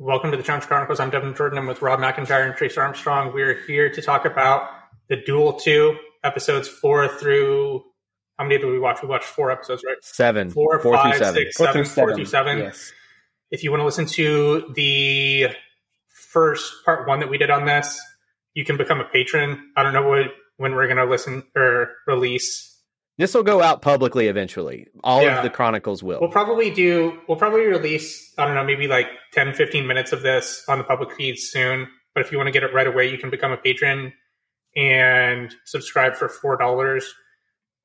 Welcome to the Challenge Chronicles. I'm Devin Jordan. I'm with Rob McIntyre and Trace Armstrong. We're here to talk about the Duel 2 episodes four through. How many did we watch? We watched four episodes, right? Seven. Four, Four five, through seven. six, seven, four through seven. Yes. If you want to listen to the first part one that we did on this, you can become a patron. I don't know what when we're going to listen or release This will go out publicly eventually. All Yeah. of the chronicles will. We'll probably do, we'll probably release, I don't know, maybe like 10, 15 minutes of this on the public feed soon. But if you want to get it right away, you can become a patron and subscribe for $4.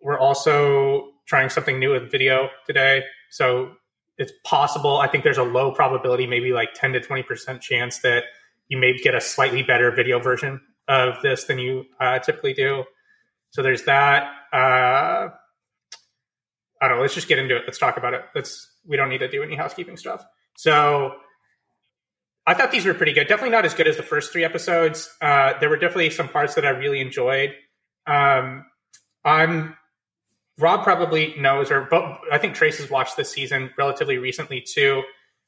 We're also trying something new with video today. So it's possible, I think there's a low probability, maybe like 10 to 20% chance that you may get a slightly better video version of this than you uh, typically do. So there's that. Uh, I don't know. Let's just get into it. Let's talk about it. Let's. We don't need to do any housekeeping stuff. So, I thought these were pretty good. Definitely not as good as the first three episodes. Uh, there were definitely some parts that I really enjoyed. Um, I'm Rob probably knows, or but I think Trace has watched this season relatively recently too.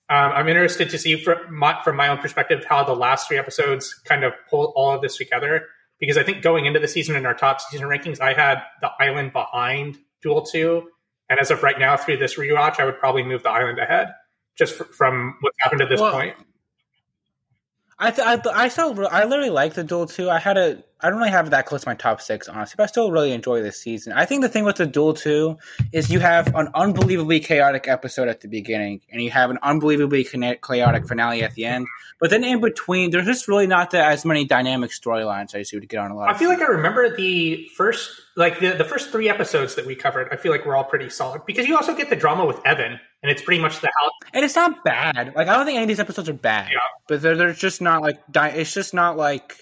Um, I'm interested to see from my, from my own perspective how the last three episodes kind of pull all of this together. Because I think going into the season in our top season rankings, I had the island behind Duel Two, and as of right now, through this rewatch, I would probably move the island ahead, just fr- from what's happened to this Well, point. I th- I, th- I still I literally like the duel too. I had a I don't really have it that close to my top six honestly, but I still really enjoy this season. I think the thing with the duel two is you have an unbelievably chaotic episode at the beginning, and you have an unbelievably chaotic finale at the end. But then in between, there's just really not that as many dynamic storylines as you would get on a lot. I feel like I remember the first, like the, the first three episodes that we covered. I feel like we're all pretty solid because you also get the drama with Evan, and it's pretty much the house. and it's not bad. Like I don't think any of these episodes are bad, Yeah. but they're they're just not like di- it's just not like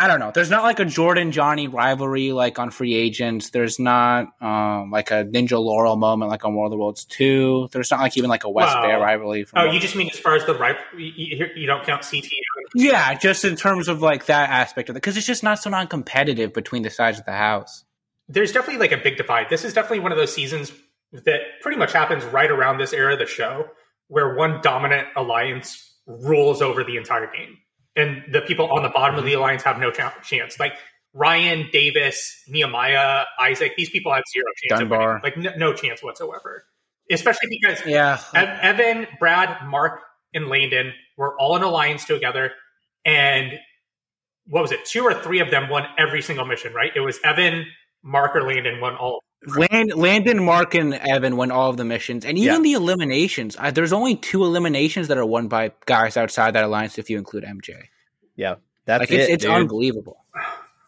I don't know. There's not like a Jordan Johnny rivalry like on Free Agents. There's not um, like a Ninja Laurel moment like on World of the Worlds two. There's not like even like a Wes Wow. Bear rivalry. From Oh, you just mean as far as the right? You, you you don't count CT. yeah, just in terms of like that aspect of it because it's just not so non-competitive between the sides of the house. There's definitely like a big divide. This is definitely one of those seasons that pretty much happens right around this era of the show, where one dominant alliance rules over the entire game, and the people on the bottom of the alliance have no ch- chance. Like Ryan, Davis, Nehemiah, Isaac. These people have zero chance. of Dunbar. like no, no chance whatsoever. Especially because Yeah, Ev- Evan, Brad, Mark, and Landon were all in alliance together, and what was it? Two or three of them won every single mission. Right? It was Evan, Mark, or Landon won all. Land, Landon, Mark, and Evan win all of the missions, and even Yeah. the eliminations. Uh, there's only two eliminations that are won by guys outside that alliance, if you include MJ. yeah, that's Like it. it's, it's dude. unbelievable.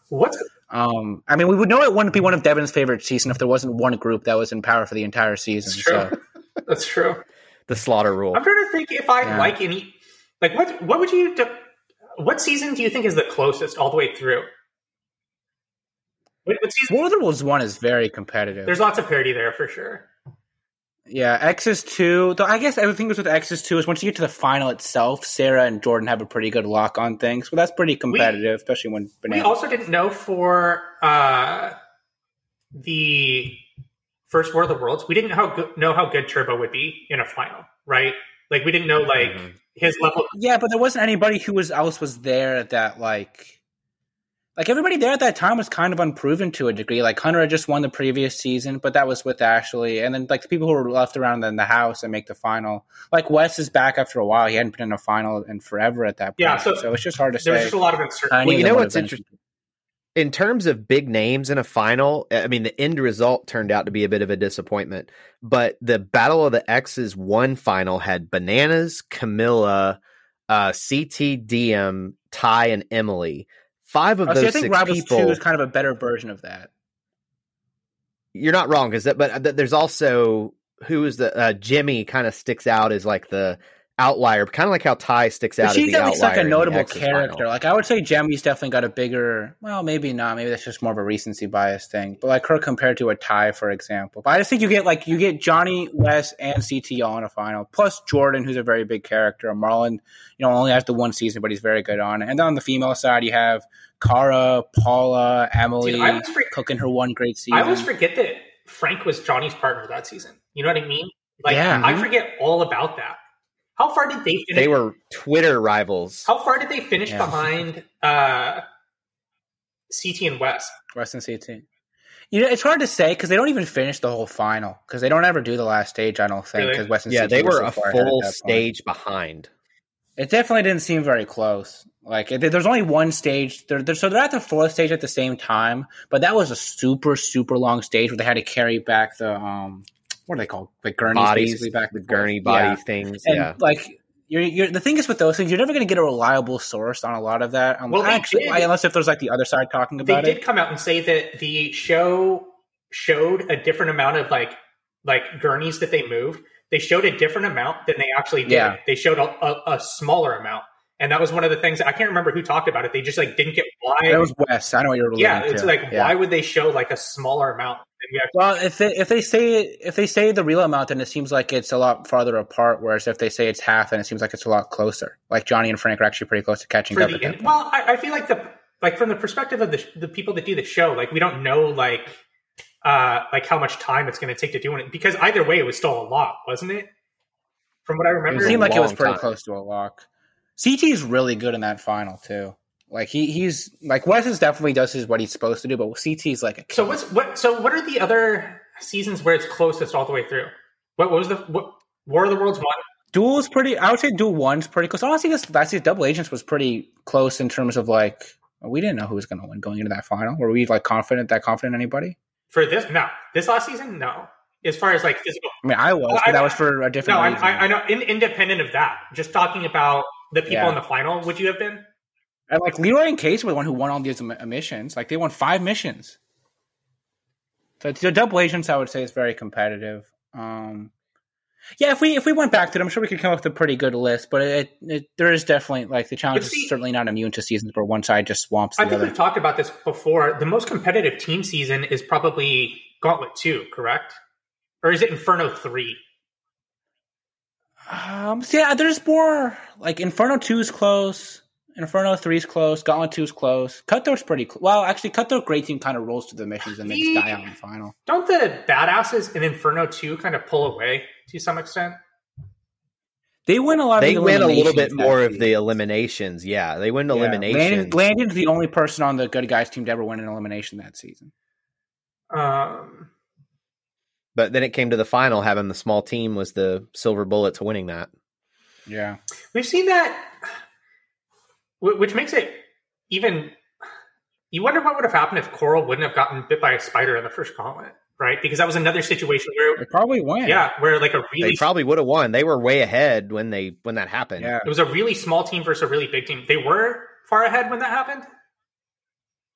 What's Um, I mean, we would know it wouldn't be one of Devin's favorite season if there wasn't one group that was in power for the entire season. That's true. So that's true? the slaughter rule. I'm trying to think if I Yeah. like any. Like what? What would you? Do, what season do you think is the closest all the way through? What, what? War of the Worlds one is very competitive. There's lots of parity there for sure. yeah, X's two. Though I guess everything was with X's two is once you get to the final itself, Sarah and Jordan have a pretty good lock on things, but that's pretty competitive, especially when We also didn't know for uh, the first War of the Worlds, we didn't how good, know how good Turbo would be in a final, right? Like we didn't know like Mhm. his level. Yeah, but there wasn't anybody who was else was there that like like everybody there at that time was kind of unproven to a degree. Like Hunter had just won the previous season, but that was with Ashley, and then like the people who were left around in the house and make the final. Like Wes is back after a while; he hadn't been in a final in forever at that point. Yeah, so so, it's just hard to There was say. just a lot of uncertainty. Well, you know what's interesting? In terms of big names in a final, I mean, the end result turned out to be a bit of a disappointment. But the Battle of the X's one final had Bananas, Camila, uh, CT, Diem, Ty, and Emily. Five of Oh, those see, I think six Rivals people. Two is kind of a better version of that. you're not wrong because that but there's also who is the uh, Jemmye kind of sticks out as like the outlier kind of like how ty sticks out But she's the at least like a notable character. final. Like I would say, Jemmye's definitely got a bigger. Well, maybe not. Maybe that's just more of a recency bias thing. But like her compared to a Ty, for example. But I just think you get like you get Johnny Wes and CT all in a final, plus Jordan, who's a very big character. Marlon, you know, only has the one season, but he's very good on it. And then on the female side, you have Cara, Paula, Emily, Dude, I always cooking her one great season. I always forget that Frank was Johnny's partner that season. You know what I mean? Like Yeah. I forget all about that. How far did they finish? They were Twitter rivals. How far did they finish Yeah. behind uh, CT and Wes? Wes and CT. You know, it's hard to say because they don't even finish the whole final because they don't ever do the last stage. I don't think Really? because Wes and Yeah, CT they were so a far full that point. stage behind. It definitely didn't seem very close. Like it, there's only one stage. They're, they're, so they're at the fourth stage at the same time, but that was a super super long stage where they had to carry back the um what are they called? Like gurneys, Bodies, basically back the gurney body Yeah. things. And yeah. like you're, you're the thing is with those things, you're never going to get a reliable source on a lot of that. Um, Well, actually, did. unless if there's like the other side talking about it. They did it. come out and say that the show showed a different amount of like like gurneys that they moved. They showed a different amount than they actually did. Yeah. They showed a, a, a smaller amount, and that was one of the things I can't remember who talked about it. They just like didn't get why. That was Wes. I know what you're. yeah, it's to. like Yeah. why would they show like a smaller amount? Than Well, if they if they say if they say the real amount, then it seems like it's a lot farther apart. Whereas if they say it's half, then it seems like it's a lot closer. Like Johnny and Frank are actually pretty close to catching up. the well, I, I feel like the like from the perspective of the the people that do the show, like we don't know like uh like how much time it's going to take to do it because either way, it was still a lot, wasn't it? From what I remember, It seemed like it was pretty time. close to a lock. CT is really good in that final too. Like he he's like Wes is definitely does his what he's supposed to do, but CT is like a So what's what? So what are the other seasons where it's closest all the way through? What, what was the what, War of the Worlds one? Duel is pretty. I would say Duel One's pretty close. Honestly, this last season, Double Agents was pretty close in terms of like we didn't know who was going to win going into that final. Were we like confident that confident anybody? For this, no. This last season, no. As far as like physical, I mean, I was, I- but that was for a different No. I, I know. In, independent of that, just talking about the people Yeah. in the final, would you have been? And like Leroy and Case were the one who won all these missions. Like they won five missions. So the double agents, I would say, is very competitive. Um, yeah, if we if we went back to it, I'm sure we could come up with a pretty good list. But it, it there is definitely like the challenge see- is certainly not immune to seasons where one side just swamps the I think other. we've talked about this before. The most competitive team season is probably Gauntlet Two, correct? Or is it Inferno Three? Um, so yeah, there's more like Inferno Two is close. Inferno Three is close. Gauntlet Two is close. Cutthroat's pretty close. Well, actually, Cutthroat Great Team kind of rolls to the missions and they just die out in the final. Don't the badasses in Inferno Two kind of pull away to some extent? They win a lot. They of the win a little bit more that of the eliminations. Yeah, they win Yeah, eliminations. Landon, Landon's the only person on the good guys team to ever win an elimination that season. Um, But then it came to the final, having the small team was the silver bullet to winning that. Yeah, We've seen that, which makes it even. You wonder what would have happened if Coral wouldn't have gotten bit by a spider in the first gauntlet, right? Because that was another situation where, they probably win. yeah, where like a really They probably would have won. They were way ahead when they when that happened. yeah. it was a really small team versus a really big team. They were far ahead when that happened.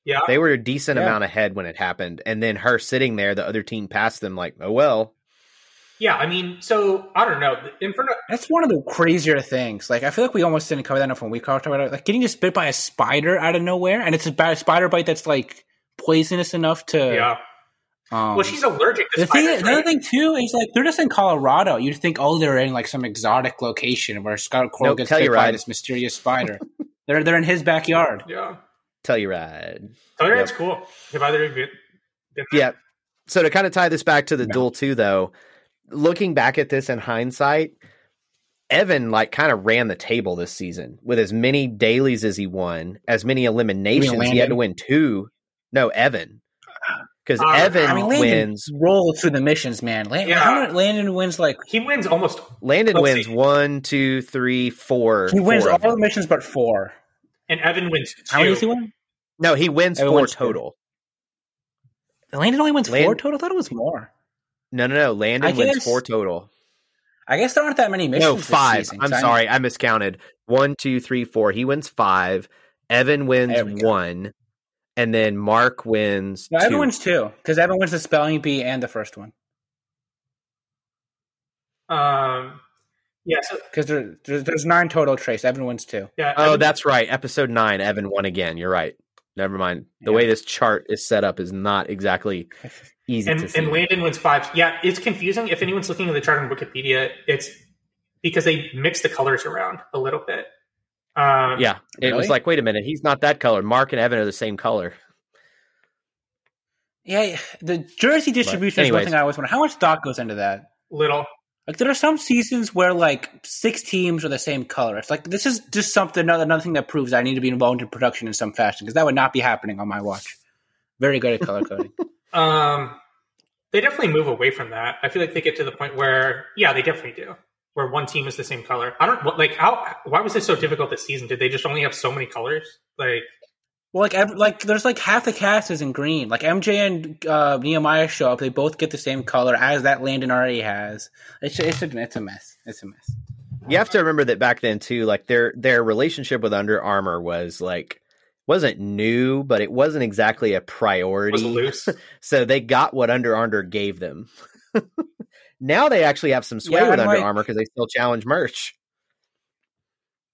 Yeah, They were a decent Yeah. amount ahead when it happened, and then her sitting there, the other team passed them. Like, oh well. yeah. I mean, so I don't know. Inferno, That's one of the crazier things. Like, I feel like we almost didn't cover that enough when we talked about it. Like, getting just bit by a spider out of nowhere, and it's a bad spider bite that's like poisonous enough to. yeah. Um, Well, she's allergic to the thing, spiders. the other right? thing too is like they're just in Colorado. You'd think, oh, they're in like some exotic location where Scott Coral Nope, gets bit by this mysterious spider. they're they're in his backyard. Yeah, Telluride. yeah, Yep. it's cool. Have either of you been? Yeah. So to kind of tie this back to the No. duel too, though, looking back at this in hindsight, Evan like kind of ran the table this season with as many dailies as he won, as many eliminations. He had to win two. No, Evan. Because Uh, Evan I mean, wins. rolls through the missions, man. Landon, Yeah. how Landon wins like He wins almost. Landon wins see. one, two, three, four. he wins four all the missions but four. And Evan wins two. How many does he win? No, he wins Evan four wins two. total. Landon only wins four total. I thought it was more. No, no, no. Landon I wins guess- four total. I guess there aren't that many missions. No, five. season, I'm I- sorry, I miscounted. One, two, three, four. He wins five. Evan wins There go. one, and then Mark wins No, two. Evan wins two because Evan wins the spelling bee and the first one. Um, yeah. So Because there, there's, there's nine total. Trace Evan wins two. yeah. Oh, Evan- that's right. Episode nine, Evan won again. You're right. Never mind. The Yeah. way this chart is set up is not exactly easy and to see. and Landon wins five. Yeah, it's confusing. If anyone's looking at the chart on Wikipedia, it's because they mix the colors around a little bit. Um, yeah, it was like, wait a minute, he's not that color. Mark and Evan are the same color. Yeah, yeah, the jersey distribution is one thing I always wonder. How much thought goes into that? little. Like there are some seasons where like six teams are the same color. It's like this is just something another, another thing that proves I need to be involved in production in some fashion because that would not be happening on my watch. Very good at color coding. Um, they definitely move away from that. I feel like they get to the point where, yeah, they definitely do, where one team is the same color. I don't like how. Why was this so difficult this season? Did they just only have so many colors? Like, well, like ev- like there's like half the cast is in green. Like MJ and uh, Nehemiah show up, they both get the same color as that Landon already has. It's it's a, it's a mess. It's a mess. You have to remember that back then too, like their their relationship with Under Armour was like wasn't new, but it wasn't exactly a priority. it loose? So they got what Under Armour gave them. now they actually have some sway Yeah, with and, Under like- Armour because they still challenge merch.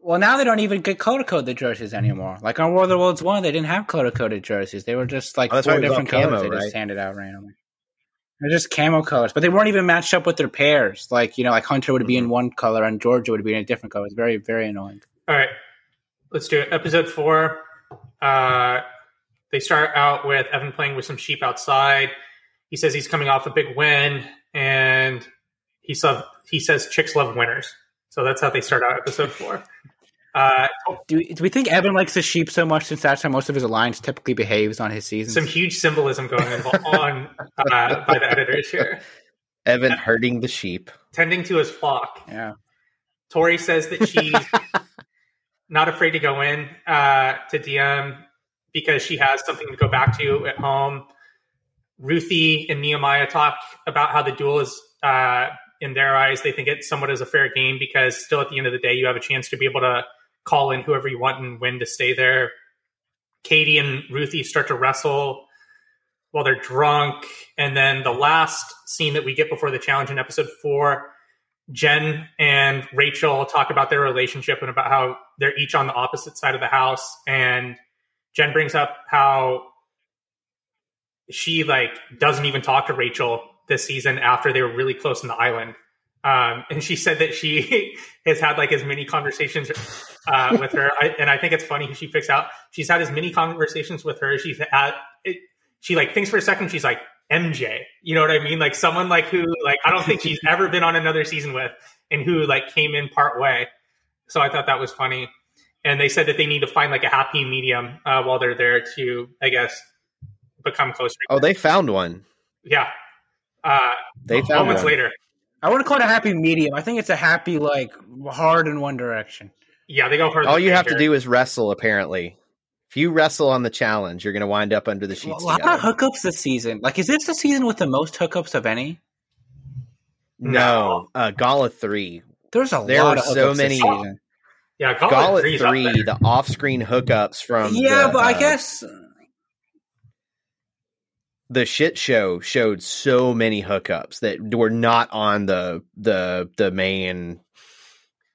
Well, now they don't even get color code the jerseys anymore. Like on World of Worlds One, they didn't have color coded jerseys. They were just like Oh, that's four right, it was all different colors. camo, they right? just handed out randomly. They're just camo colors, but they weren't even matched up with their pairs. Like you know, like Hunter would be Mm-hmm. in one color and Georgia would be in a different color. It's very very annoying. All right, let's do it. Episode four. Uh, they start out with Evan playing with some sheep outside. He says he's coming off a big win, and he saw he says chicks love winners. So that's how they start out episode four. Uh, Do we, do we think Evan likes the sheep so much since that's how most of his alliance typically behaves on his seasons? some huge symbolism going on uh, by the editors here, Evan herding the sheep. tending to his flock. yeah. Tori says that she's not afraid to go in uh, to DM because she has something to go back to at home. Ruthie and Nehemiah talk about how the duel is, uh, in their eyes, they think it somewhat is a fair game because still at the end of the day, you have a chance to be able to call in whoever you want and when to stay there. Katie and Ruthie start to wrestle while they're drunk. And then the last scene that we get before the challenge in episode four Jen and Rachel talk about their relationship and about how they're each on the opposite side of the house. And Jen brings up how she like doesn't even talk to Rachel this season after they were really close in the island. Um, and she said that she has had like as many conversations uh, with her, I, and I think it's funny. She picks out she's had as many conversations with her. She's had it, she like thinks for a second. She's like MJ, you know what I mean? Like someone like who like I don't think she's ever been on another season with, and who like came in part way. So I thought that was funny. And they said that they need to find like a happy medium uh, while they're there to, I guess, become closer. Oh, they found one. Yeah. Uh, They found moments one. later. I wouldn't call it a happy medium. I think it's a happy like hard in one direction. Yeah, they go for All you have to do is wrestle. Apparently, if you wrestle on the challenge, you're going to wind up under the sheets A lot of hookups this season. Like, is this the season with the most hookups of any? No, uh, Gala three. There's a There lot were of so hookups this many- season. Yeah, Gauntlet, Gauntlet 3 's up three, the off-screen hookups from Yeah, the, but I uh, guess the shit show showed so many hookups that were not on the the the main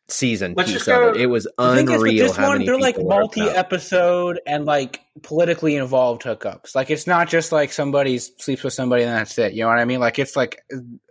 season Let's piece just of it. It was the thing is with unreal this how one, many they're like people were hooked up. multi-episode and like politically involved hookups. Like, it's not just like somebody sleeps with somebody and that's it. You know what I mean? Like, it's like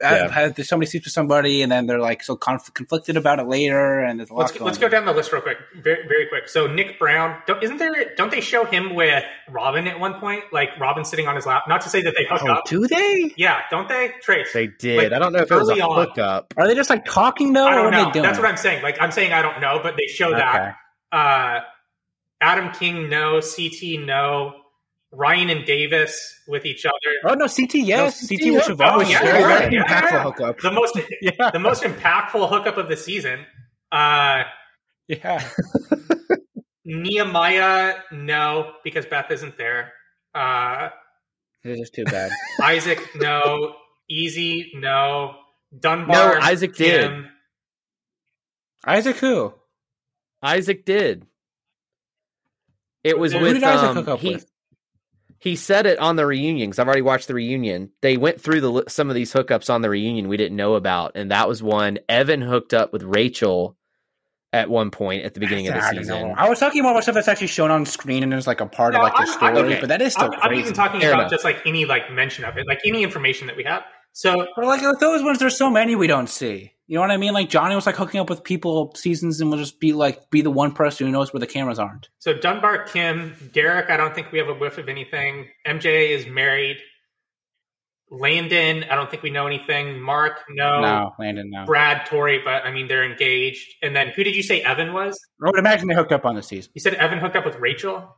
Yeah. uh, somebody sleeps with somebody and then they're like so conf- conflicted about it later, and there's a lot. Let's, going let's go down the list real quick, very, very quick. So Nick Brown, don't, isn't there? Don't they show him with Robin at one point? Like Robin sitting on his lap. Not to say that they hook Oh, up. do they? Yeah, don't they? Trace. They did. Like, I don't know if it was a early on. hookup. Are they just like talking though, I don't what are know. they doing? That's what I'm saying. Like I'm saying I don't know, but they show that. Uh, Adam King, no. CT, no. Ryan and Davis with each other. Oh no, CT yes, No, CT, CT, with yeah. Siobhan Oh, was yeah, very, very yeah, impactful yeah. hookup. The most, Yeah, the most impactful hookup of the season. Uh, yeah. Nehemiah, no, because Beth isn't there. Uh, It is just too bad. Isaac, no. Easy, no. Dunbar, No, Dunbar, Isaac did. Isaac who? Isaac did. It was Who with did Isaac um, hook up he, with? he said it on the reunion because I've already watched the reunion. They went through the some of these hookups on the reunion we didn't know about, and that was one. Evan hooked up with Rachel at one point at the beginning of the I season. I was talking about stuff that's actually shown on screen and is like a part No, of like the I'm- story, okay. but that is still I'm, I'm even talking Fair about enough. just like any like mention of it, like any information that we have. So but like those ones, there's so many we don't see. You know what I mean? Like Johnny was like hooking up with people seasons and will just be like be the one person who knows where the cameras aren't. So Dunbar, Kim, Derrick. I don't think we have a whiff of anything. MJ is married. Landon, I don't think we know anything. Mark, no. No, Landon, no. Brad, Tori, but I mean they're engaged. And then who did you say Evan was? I would imagine they hooked up on the season. You said Evan hooked up with Rachel.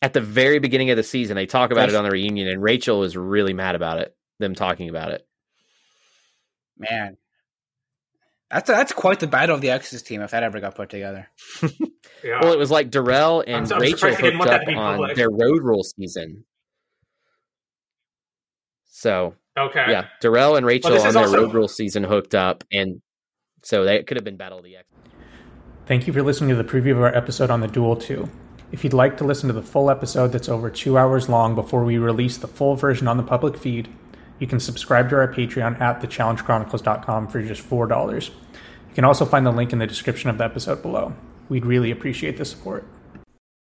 At the very beginning of the season, they talk about Yes. it on the reunion, and Rachel was really mad about it. Them talking about it. Man, that's that's quite the battle of the Exes team if that ever got put together. Yeah. Well, it was like Darrell and I'm so- I'm Rachel surprised they didn't hooked up on public. their road rule season. So okay. yeah, Darrell and Rachel this on their also- road rule season hooked up, and so they could have been Battle of the X. Thank you for listening to the preview of our episode on the Duel 2. If you'd like to listen to the full episode that's over two hours long before we release the full version on the public feed, you can subscribe to our Patreon at thechallengechronicles.com for just $4. You can also find the link in the description of the episode below. We'd really appreciate the support.